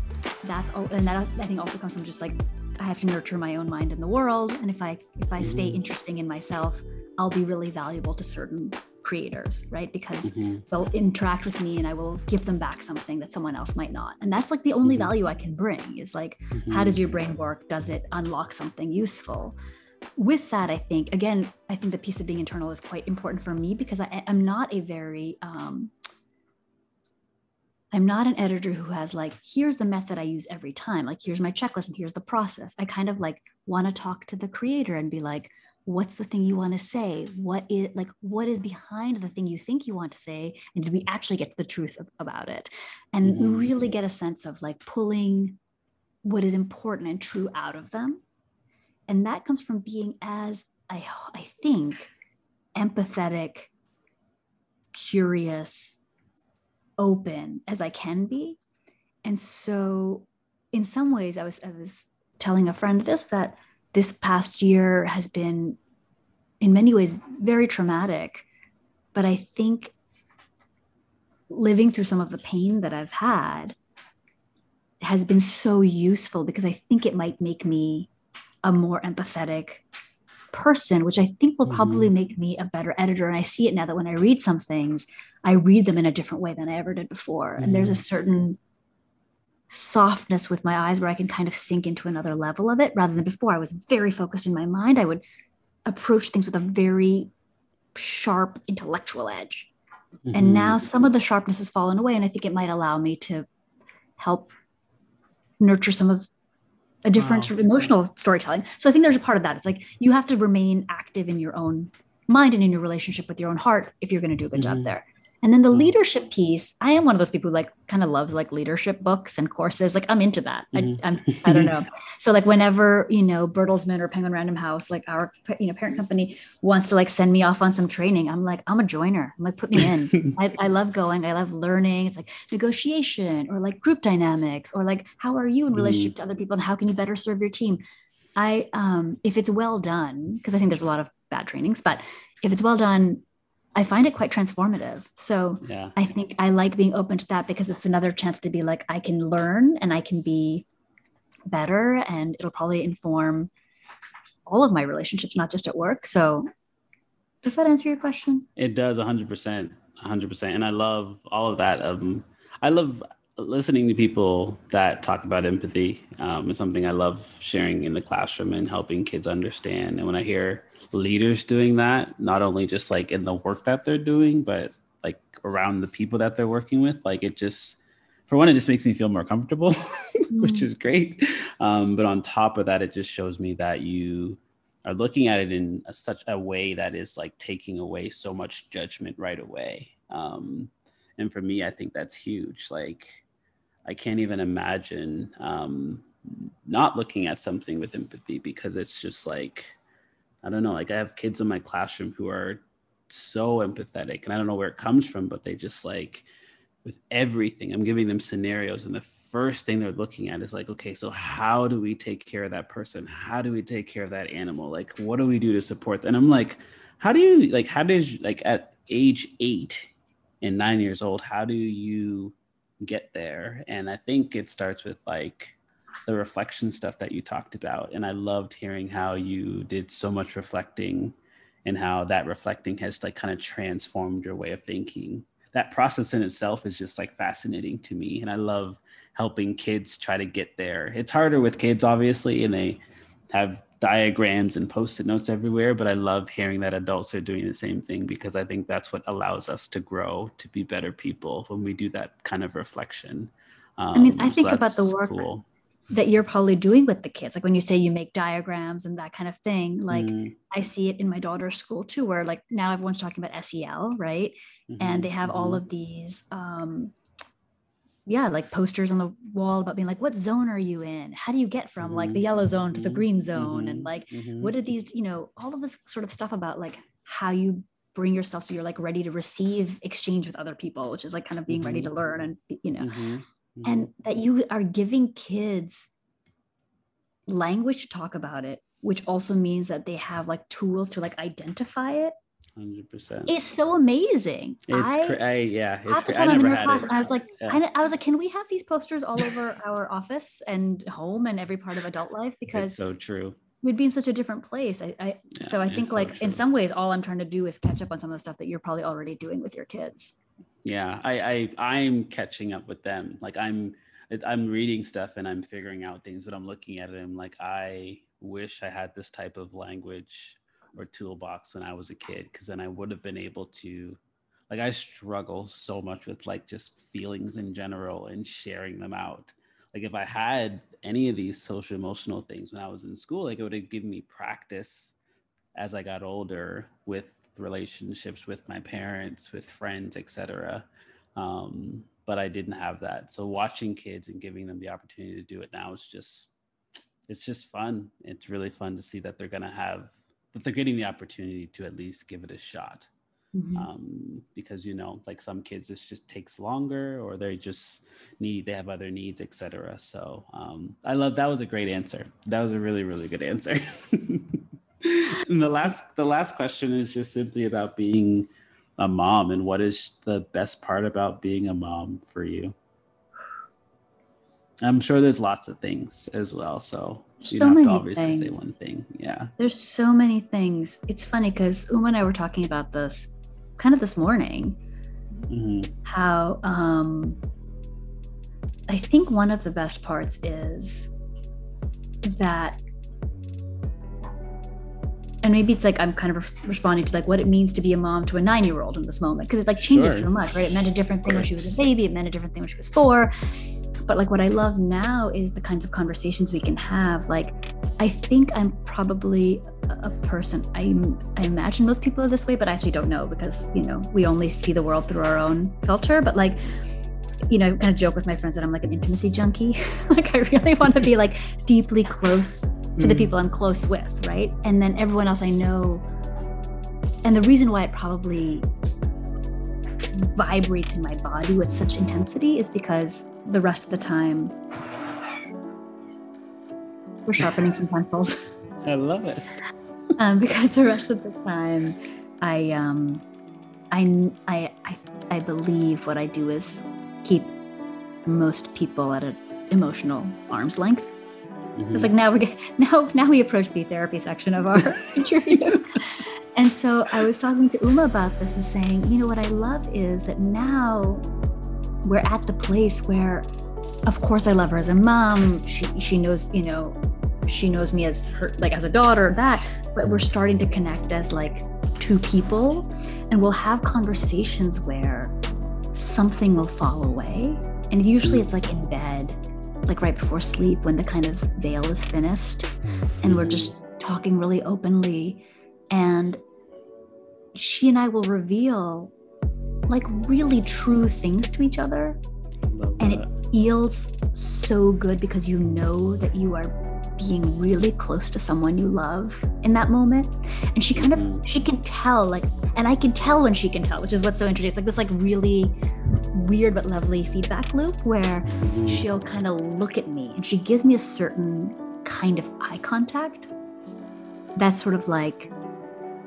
That's all, and that I think also comes from just like I have to nurture my own mind in the world, and if I if I stay Mhm. interesting in myself, I'll be really valuable to certain creators, right? Because Mhm. they'll interact with me and I will give them back something that someone else might not. And that's like the only Mhm. value I can bring is like, how Mhm. does your brain work? Does it unlock something useful? With that, I think, again, I think the piece of being internal is quite important for me because I, I'm not a very, um, I'm not an editor who has like, here's the method I use every time. Like, here's my checklist and here's the process. I kind of like want to talk to the creator and be like, what's the thing you want to say what is like what is behind the thing you think you want to say and did we actually get to the truth about it and Mhm. really get a sense of like pulling what is important and true out of them and that comes from being as i i think empathetic curious open as i can be. And so in some ways i was i was telling a friend this that this past year has been in many ways very traumatic. But i think living through some of the pain that i've had has been so useful because i think it might make me a more empathetic person which i think will probably mm-hmm. make me a better editor. And i see it now that when i read some things i read them in a different way than i ever did before and there's a certain softness with my eyes where I can kind of sink into another level of it rather than before. I was very focused in my mind. I would approach things with a very sharp intellectual edge. Mhm. And now some of the sharpness has fallen away. And I think it might allow me to help nurture some of a different Wow. sort of emotional storytelling. So I think there's a part of that. It's like you have to remain active in your own mind and in your relationship with your own heart if you're going to do a good Mhm. job there. And then the Wow. leadership piece, I am one of those people who like kind of loves like leadership books and courses. Like I'm into that. Mhm. I, I'm, I don't know. [LAUGHS] So like whenever you know Bertelsmann or Penguin Random House, like our you know parent company wants to like send me off on some training, I'm like I'm a joiner. I'm like put me in. [LAUGHS] I, I love going. I love learning. It's like negotiation or like group dynamics or like how are you in Mhm. relationship to other people and how can you better serve your team. I um if it's well done because I think there's a lot of bad trainings, but if it's well done, I find it quite transformative. So yeah. I think I like being open to that because it's another chance to be like, I can learn and I can be better, and it'll probably inform all of my relationships, not just at work. So, does that answer your question? It does 100%. 100%. And I love all of that. Um, I love listening to people that talk about empathy. Um, it's something I love sharing in the classroom and helping kids understand. And when I hear leaders doing that, not only just like in the work that they're doing, but like around the people that they're working with, like it just, for one, it just makes me feel more comfortable, [LAUGHS] which is great. Um, but on top of that, it just shows me that you are looking at it in a, such a way that is like taking away so much judgment right away. Um, and for me, I think that's huge. Like, I can't even imagine um, not looking at something with empathy because it's just like, I don't know, like I have kids in my classroom who are so empathetic and I don't know where it comes from, but they just like, with everything, I'm giving them scenarios. And the first thing they're looking at is like, okay, so how do we take care of that person? How do we take care of that animal? Like, what do we do to support them? And I'm like, how do you, like, how you, like, at age eight and nine years old, how do you get there? And I think it starts with like the reflection stuff that you talked about. And I loved hearing how you did so much reflecting and how that reflecting has like kind of transformed your way of thinking that process in itself is just like fascinating to me and i love helping kids try to get there it's harder with kids obviously and they have diagrams and post-it notes everywhere but i love hearing that adults are doing the same thing because i think that's what allows us to grow to be better people when we do that kind of reflection um, I mean, I so think about the work- cool. That you're probably doing with the kids. Like when you say you make diagrams and that kind of thing like Mm, i see it in my daughter's school too where like now everyone's talking about SEL right? Mhm, and they have all mhm. of these um yeah like posters on the wall about being like what zone are you in? How do you get from like the Mhm, yellow zone to the mhm, green zone? And like what are these you know all of this sort of stuff about like how you bring yourself so you're like ready to receive exchange with other people which is like kind of being ready to learn and you know Mhm, and that you are giving kids language to talk about it which also means that they have like tools to like identify it Hundred percent. it's so amazing It's I, cra- I, yeah. It's cra- I time I'm in never had class, it. I was like, Yeah. I, I was like, can we have these posters all over our office and home and every part of adult life? Because It's so true. we'd be in such a different place. I, I Yeah, so I think so like in some ways, all I'm trying to do is catch up on some of the stuff that you're probably already doing with your kids. Yeah, I, I I'm catching up with them. Like I'm I'm reading stuff and I'm figuring out things, but I'm looking at it and I'm like, I wish I had this type of language or toolbox when I was a kid, because then I would have been able to like I struggle so much with like just feelings in general and sharing them out. Like if I had any of these social emotional things when I was in school, like it would have given me practice as I got older with relationships with my parents, with friends, etc. Um, but I didn't have that. So watching kids and giving them the opportunity to do it now is just it's just fun. It's really fun to see that they're gonna have that they're getting the opportunity to at least give it a shot. Mhm. Um, because you know, like some kids, this just takes longer, or they just need they have other needs, etc. So um, I love that was a great answer. That was a really really good answer. [LAUGHS] [LAUGHS] and the last the last question is just simply about being a mom and what is the best part about being a mom for you. I'm sure there's lots of things as well, so you So don't have to obviously say one thing. Yeah. There's so many things. It's funny because Uma and I were talking about this kind of this morning. hmm how um I think one of the best parts is that and maybe it's like I'm kind of res- responding to like what it means to be a mom to a nine year old in this moment because it like changes Sure. so much, right? It meant a different thing when she was a baby, it meant a different thing when she was four. But like what I love now is the kinds of conversations we can have. Like I think I'm probably a a person. I I imagine most people are this way, but I actually don't know because you know we only see the world through our own filter. But like, you know, I kind of joke with my friends that I'm like an intimacy junkie. [LAUGHS] like I really want to be like deeply close to the Mm. people I'm close with, right? And then everyone else I know. And the reason why it probably vibrates in my body with such intensity is because the rest of the time we're sharpening some pencils. [LAUGHS] I love it. um, because the rest of the time I um I, I I I believe what I do is keep most people at an emotional arm's length. Mhm. It's like now we [LAUGHS] now now we approach the therapy section of our [LAUGHS] interview. and so I was talking to Uma about this and saying, you know what I love is that now we're at the place where of course I love her as a mom. She she knows, you know, she knows me as her like as a daughter, that, but we're starting to connect as like two people and we'll have conversations where something will fall away. And usually it's like in bed, like right before sleep when the kind of veil is thinnest and we're just talking really openly. And she and I will reveal like really true things to each other. And it feels so good because you know that you are being really close to someone you love in that moment. And she kind of Mhm. she can tell like and i can tell when she can tell which is what's so interesting. It's like this like really weird but lovely feedback loop where Mhm. she'll kind of look at me and she gives me a certain kind of eye contact that's sort of like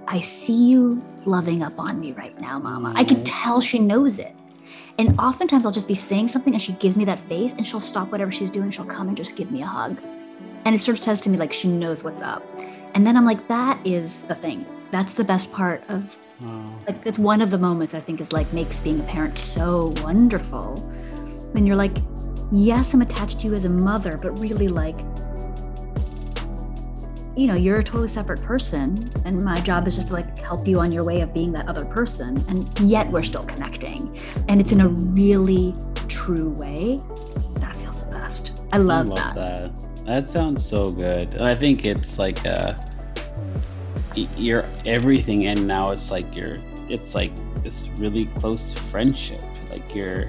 i see you loving up on me right now mama. I can tell she knows it. And oftentimes i'll just be saying something and she gives me that face and she'll stop whatever she's doing. She'll come and just give me a hug and it sort of says to me like she knows what's up and then i'm like that is the thing that's the best part of Wow. like it's one of the moments I think is like makes being a parent so wonderful. When you're like, yes, I'm attached to you as a mother, but really like, you know, you're a totally separate person, and my job is just to like help you on your way of being that other person, and yet we're still connecting, and it's in a really true way. That feels the best. I love, I that. that. That sounds so good. I think it's like uh you're everything and now it's like you're it's like this really close friendship. Like you're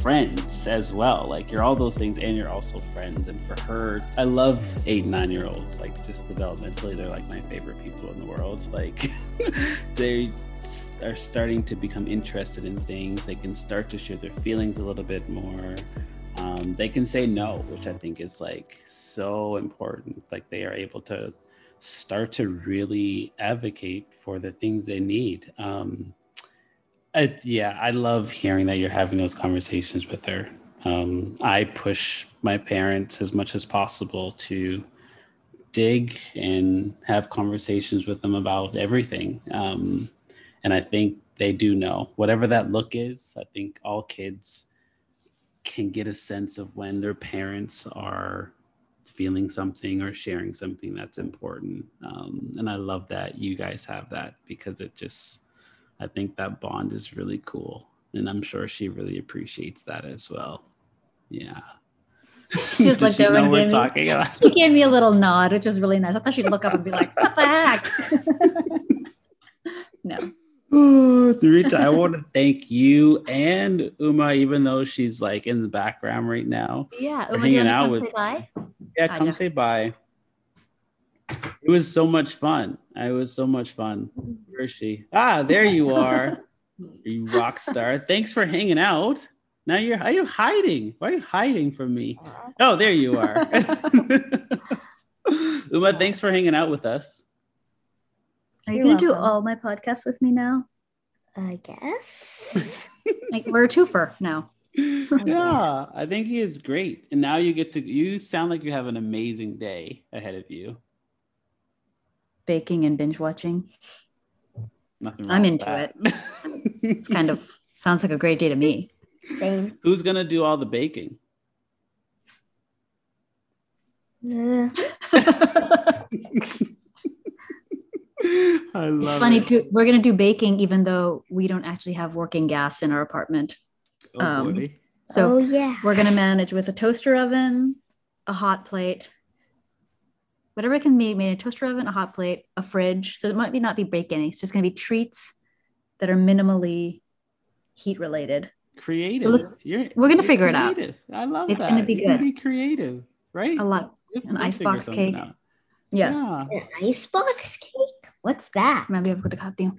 friends as well. Like you're all those things and you're also friends. And for her, I love eight, nine year olds. Like just developmentally, they're like my favorite people in the world. Like [LAUGHS] they are starting to become interested in things. They can start to share their feelings a little bit more. Um, they can say no, which I think is like so important. Like they are able to start to really advocate for the things they need. Um, I, yeah, I love hearing that you're having those conversations with her. Um, I push my parents as much as possible to dig and have conversations with them about everything. Um, and I think they do know whatever that look is. I think all kids can get a sense of when their parents are feeling something or sharing something that's important. Um, and I love that you guys have that because it just, I think that bond is really cool. And I'm sure she really appreciates that as well. Yeah. She's just like she know going we're in. talking about? She gave me a little nod, which was really nice. I thought she'd look up and be like, "What the heck?" [LAUGHS] no, Oh, Rita, I want to thank you and Uma, even though she's like in the background right now. yeah. We're Uma, do you hanging want to out come with- say bye? Yeah, Aja. come say bye. It was so much fun. It was so much fun. Where is she? Ah, there you are. [LAUGHS] you rock star. Thanks for hanging out. Now you're are you hiding? Why are you hiding from me? Oh, there you are. [LAUGHS] Uma, thanks for hanging out with us. Are you going to do all my podcasts with me now? I guess. [LAUGHS] Like we're a twofer now. [LAUGHS] Yeah, I think he is great. And now you get to you sound like you have an amazing day ahead of you. Baking and binge watching. Nothing I'm wrong with into it. It's kind of sounds like a great day to me. Same. Who's gonna do all the baking? Uh, [LAUGHS] [LAUGHS] I love It's funny it. too. We're gonna do baking even though we don't actually have working gas in our apartment. Oh, um. So oh yeah. we're gonna manage with a toaster oven, a hot plate, whatever it can be made a toaster oven, a hot plate, a fridge. So it might be not be baking. It's just gonna be treats that are minimally heat related. creative. let's- You're, we're gonna you're figure it out. I love It's that. gonna be You can good. Be creative, right? A lot. You'll- an you'll icebox cake. out. Yeah. Yeah. An icebox cake? What's that? Maybe I've got the katio.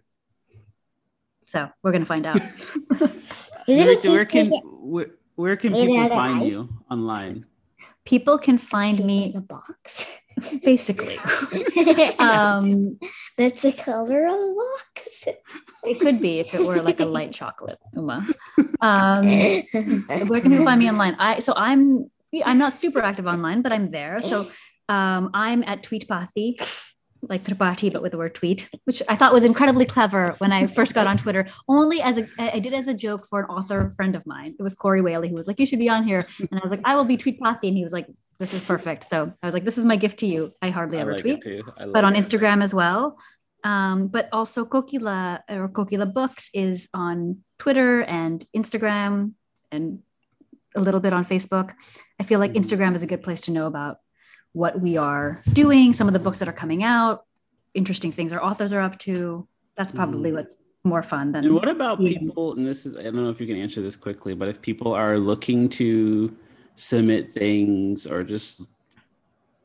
So we're gonna find out. [LAUGHS] Is it a where can where, where can people find ice? you online? People can find me in me a box? [LAUGHS] basically. [LAUGHS] Um, That's the color of the box. it could be if it were like a light chocolate, Uma. Um, where can you find me online? I so I'm I'm not super active online, but I'm there. So um, I'm at Tweetpathy, like Tripathi, but with the word tweet, which I thought was incredibly clever when I first got on Twitter. Only as a I did as a joke for an author friend of mine. It was Corey Whaley who was like, "You should be on here," and I was like, "I will be Tweetpathy," and he was like, "This is perfect." So I was like, "This is my gift to you." I hardly I ever like tweet it but on it. Instagram as well. Um, but also Kokila or Kokila Books is on Twitter and Instagram and a little bit on Facebook. I feel like Mhm. Instagram is a good place to know about what we are doing, some of the books that are coming out, interesting things our authors are up to. That's probably Mhm. what's more fun than And what about Yeah. people? And this is, I don't know if you can answer this quickly, but if people are looking to submit things or just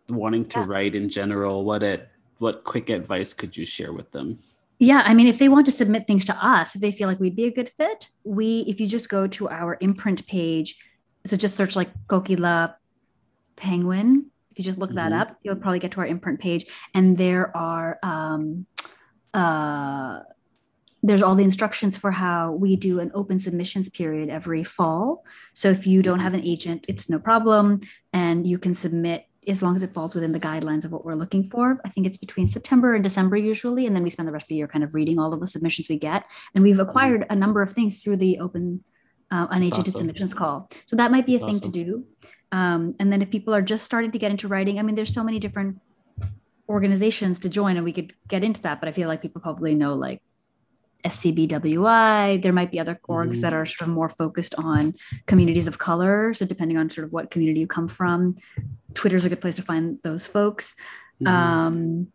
wanting to Yeah. write in general, what it, what quick advice could you share with them? Yeah, I mean, if they want to submit things to us, if they feel like we'd be a good fit, we, if you just go to our imprint page, so just search like Kokila Penguin. If you just look that Mhm. up, you'll probably get to our imprint page, and there are um, uh, there's all the instructions for how we do an open submissions period every fall. So if you don't have an agent, it's no problem, and you can submit as long as it falls within the guidelines of what we're looking for. I think it's between September and December usually, and then we spend the rest of the year kind of reading all of the submissions we get. And we've acquired a number of things through the open uh, unagented awesome. submissions call. So that might be a That's thing awesome. to do. Um, and then if people are just starting to get into writing, I mean, there's so many different organizations to join, and we could get into that. But I feel like people probably know like SCBWI. There might be other orgs Mhm. that are sort of more focused on communities of color. So depending on sort of what community you come from, Twitter's a good place to find those folks. Mhm. Um,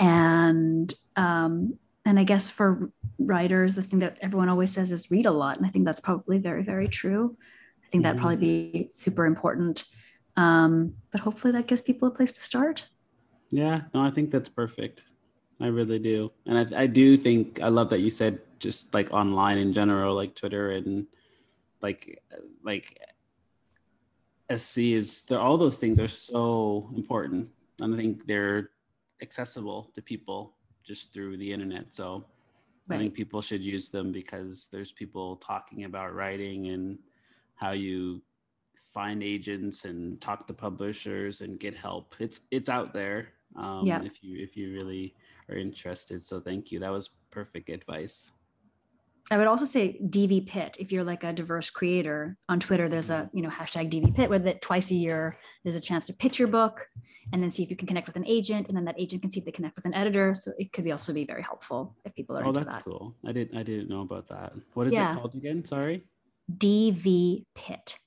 and um, and I guess for writers, the thing that everyone always says is read a lot, and I think that's probably very very true. I think that'd Mhm. probably be super important. Um, but hopefully that gives people a place to start. Yeah, no, I think that's perfect. I really do. And I, I do think I love that you said just like online in general, like Twitter and like like SC is there all those things are so important. And I think they're accessible to people just through the internet. So I think people should use them because there's people talking about writing and how you find agents and talk to publishers and get help. It's it's out there. Um, Yeah. If you if you really are interested. So thank you. That was perfect advice. I would also say DV Pit. If you're like a diverse creator on Twitter, there's a you know hashtag DV Pit where that twice a year there's a chance to pitch your book and then see if you can connect with an agent, and then that agent can see if they connect with an editor. So it could be also be very helpful if people are Oh, into that's that. cool. I didn't I didn't know about that. What is Yeah. it called again? Sorry. DV Pit.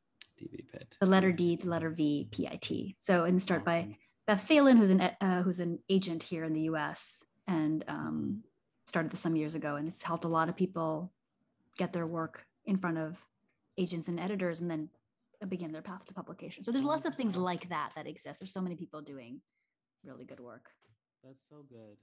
DV Pit. The letter D, the letter V, P I T. So and start by Beth Phelan, who's an uh, who's an agent here in the U.S. and um, started this some years ago, and it's helped a lot of people get their work in front of agents and editors, and then begin their path to publication. So there's lots of things like that that exist. There's so many people doing really good work. That's so good.